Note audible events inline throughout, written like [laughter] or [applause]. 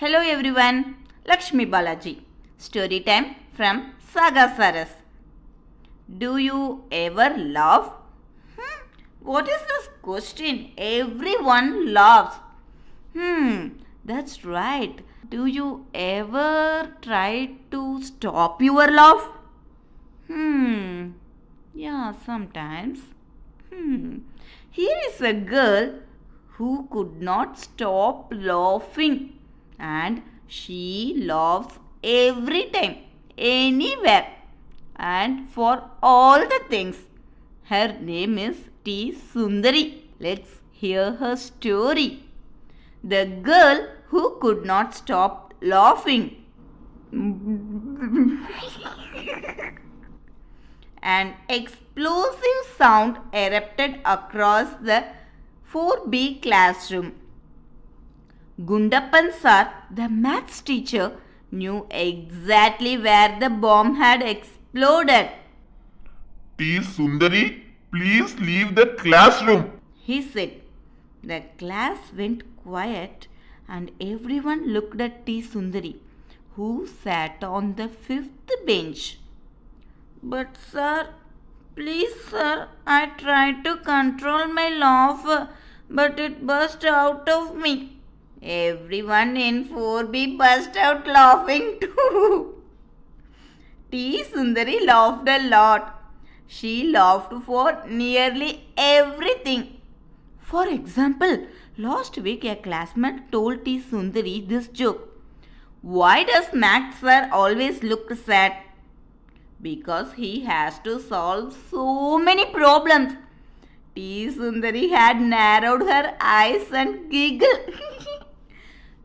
Hello everyone, Lakshmi Balaji. Story time from Saga Saras. Do you ever laugh? Hmm, what is this question? Everyone laughs. Hmm, that's right. Do you ever try to stop your laugh? Hmm, yeah, sometimes. Hmm, here is a girl who could not stop laughing and she loves every time, anywhere, and for all the things. Her name is T. Sundari. Let's hear her story. The girl who could not stop laughing. An explosive sound erupted across the 4B classroom. Gundappan sir, the maths teacher, knew exactly where the bomb had exploded. T. Sundari, please leave the classroom. He said. The class went quiet and everyone looked at T. Sundari, who sat on the fifth bench. But, sir, please, sir, I tried to control my laugh, but it burst out of me. Everyone in 4B burst out laughing too. T. Sundari laughed a lot. She laughed for nearly everything. For example, last week a classmate told T. Sundari this joke. Why does Max sir always look sad? Because he has to solve so many problems. T. Sundari had narrowed her eyes and giggled. [laughs]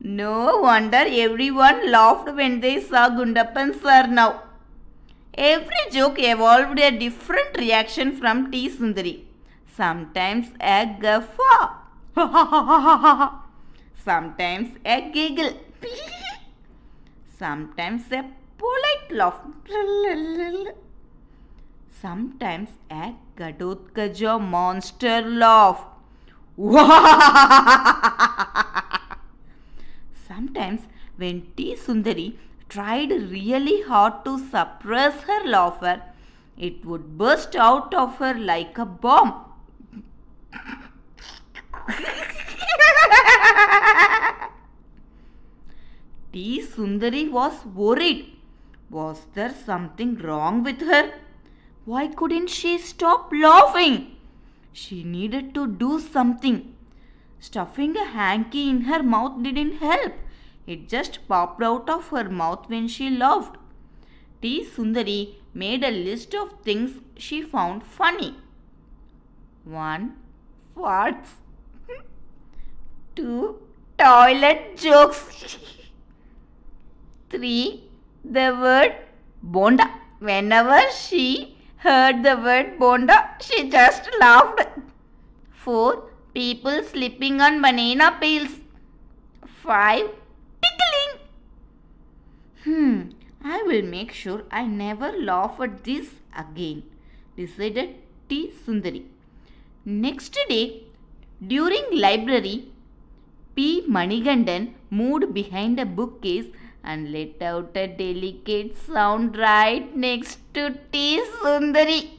no wonder everyone laughed when they saw Gundappan sir now. Every joke evolved a different reaction from T. Sundari. Sometimes a guffaw. Sometimes a giggle. Sometimes a polite laugh. Sometimes a Ghatotkacha monster laugh. [laughs] Sometimes when T. Sundari tried really hard to suppress her laughter, it would burst out of her like a bomb. [laughs] T. Sundari was worried. Was there something wrong with her? Why couldn't she stop laughing? She needed to do something. Stuffing a hanky in her mouth didn't help. It just popped out of her mouth when she laughed. T. Sundari made a list of things she found funny. 1. Farts. [laughs] 2. Toilet jokes. [laughs] 3. The word bonda. Whenever she heard the word bonda, she just laughed. 4. People slipping on banana peels. 5. Tickling. Hmm, I will make sure I never laugh at this again, decided T. Sundari. Next day, during library, P. Manigandan moved behind a bookcase and let out a delicate sound right next to T. Sundari.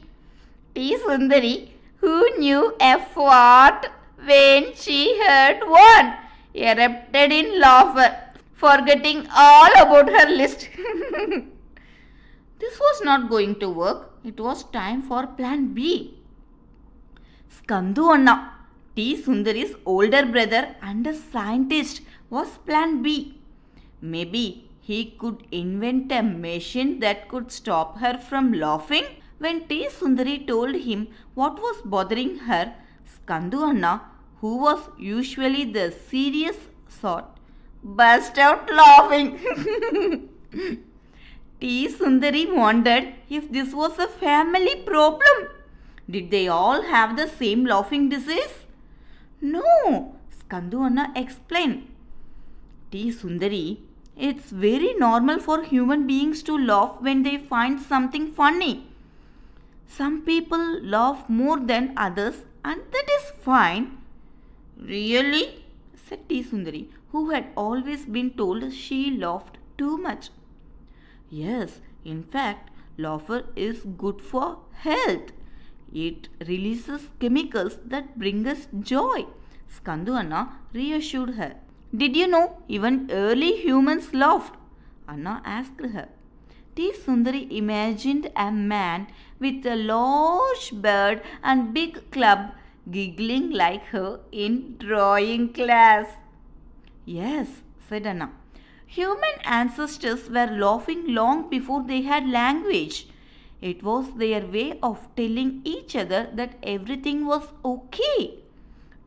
T. Sundari, who knew a fart when she heard one, erupted in laughter, forgetting all about her list. [laughs] this was not going to work. It was time for plan B. Skandu Anna, T. Sundari's older brother and a scientist, was plan B. Maybe he could invent a machine that could stop her from laughing. When T. Sundari told him what was bothering her, Skandu Anna, who was usually the serious sort, burst out laughing. [laughs] T. Sundari wondered if this was a family problem. Did they all have the same laughing disease? No, Skandu Anna explained. T. Sundari, it's very normal for human beings to laugh when they find something funny. Some people laugh more than others, and that is fine. Really? said T. Sundari, who had always been told she laughed too much. Yes, in fact, laughter is good for health. It releases chemicals that bring us joy. Skandu Anna reassured her. Did you know even early humans laughed? Anna asked her. T. Sundari imagined a man with a large beard and big club giggling like her in drawing class. Yes, said Anna. Human ancestors were laughing long before they had language. It was their way of telling each other that everything was okay.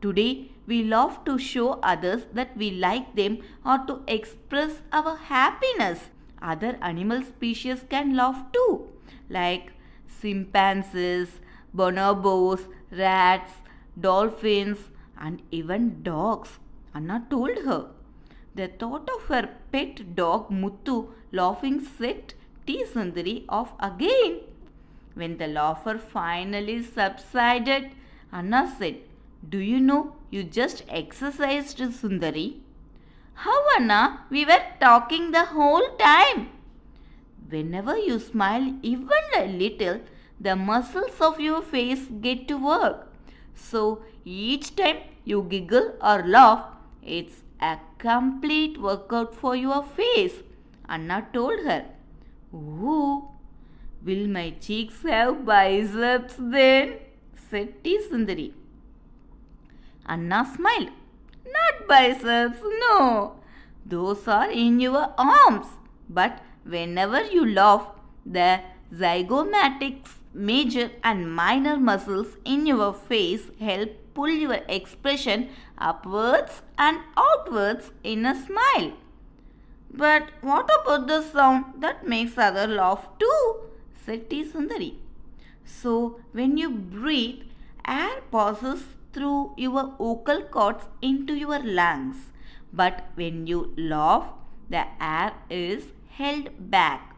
Today, we laugh to show others that we like them or to express our happiness. Other animal species can laugh too, like chimpanzees, bonobos, rats, dolphins, and even dogs. Anna told her. The thought of her pet dog Muttu laughing set T. Sundari off again. When the laughter finally subsided, Anna said, Do you know you just exercised Sundari? How, Anna? We were talking the whole time. Whenever you smile even a little, the muscles of your face get to work. So each time you giggle or laugh, it's a complete workout for your face. Anna told her. Ooh, will my cheeks have biceps then? said T. Sundari. Anna smiled. Not biceps, no. Those are in your arms. But whenever you laugh, the zygomaticus major and minor muscles in your face help pull your expression upwards and outwards in a smile. But what about the sound that makes other laugh too? said T. Sundari. So when you breathe, air passes through your vocal cords into your lungs. But when you laugh, the air is held back,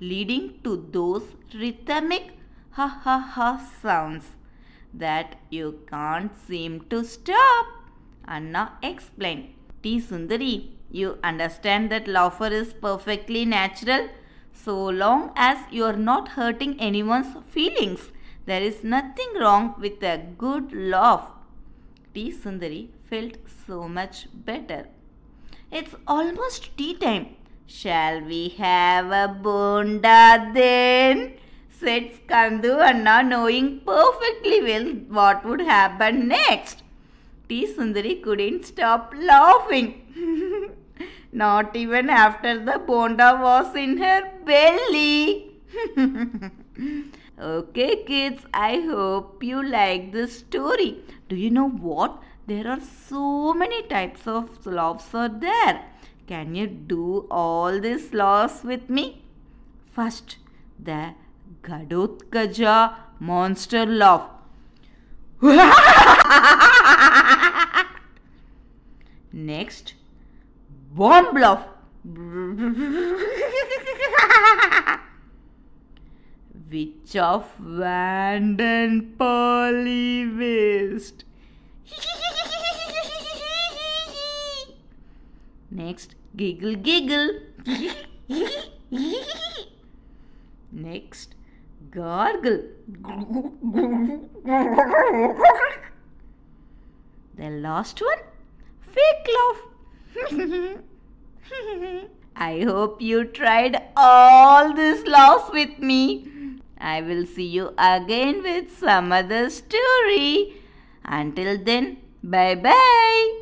leading to those rhythmic ha ha ha sounds that you can't seem to stop. Anna explained. T. Sundari, you understand that laughter is perfectly natural so long as you are not hurting anyone's feelings. There is nothing wrong with a good laugh. T. Sundari felt so much better. It's almost tea time. Shall we have a bonda then? Said Skandu Anna, knowing perfectly well what would happen next. T. Sundari couldn't stop laughing. [laughs] Not even after the bonda was in her belly. [laughs] okay, kids, I hope you like this story. Do you know what? There are so many types of laughs are there. Can you do all these laughs with me? First, the Ghatotkacha monster laugh. Next, bomb laugh. Witch of Vanden Polyvist. Next, giggle giggle. Next, gargle. the last one, fake laugh. I hope you tried all these laughs with me. I will see you again with some other story. Until then, bye bye.